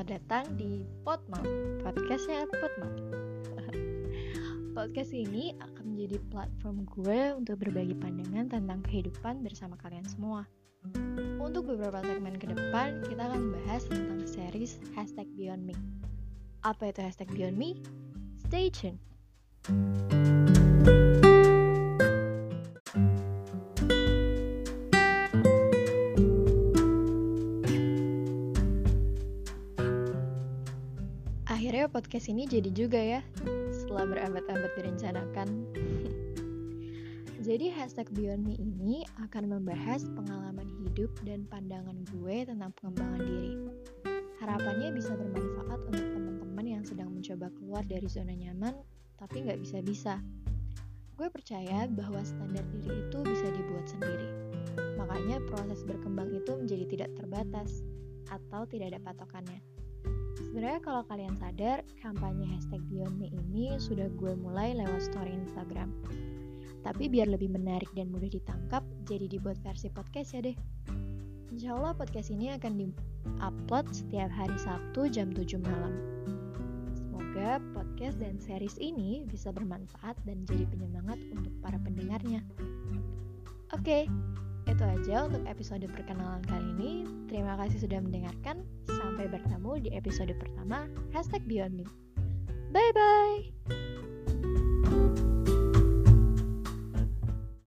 sekarang di Podmam, podcastnya Podmam. Podcast ini akan menjadi platform gue untuk berbagi pandangan tentang kehidupan bersama kalian semua. Untuk beberapa segmen ke depan, kita akan bahas tentang series Hashtag Beyond Me. Apa itu Hashtag Beyond Me? Stay tuned! Akhirnya podcast ini jadi juga ya, setelah berabad-abad direncanakan. jadi hashtag Beyond Me ini akan membahas pengalaman hidup dan pandangan gue tentang pengembangan diri. Harapannya bisa bermanfaat untuk teman-teman yang sedang mencoba keluar dari zona nyaman, tapi nggak bisa-bisa. Gue percaya bahwa standar diri itu bisa dibuat sendiri. Makanya proses berkembang itu menjadi tidak terbatas atau tidak ada patokannya. Sebenarnya kalau kalian sadar, kampanye hashtag Beyond Me ini sudah gue mulai lewat story Instagram. Tapi biar lebih menarik dan mudah ditangkap, jadi dibuat versi podcast ya deh. Insya Allah podcast ini akan di-upload setiap hari Sabtu jam 7 malam. Semoga podcast dan series ini bisa bermanfaat dan jadi penyemangat untuk para pendengarnya. Oke, itu aja untuk episode perkenalan kali ini. Terima kasih sudah mendengarkan. Sampai bertemu di episode pertama Hashtag Beyond Me. Bye-bye!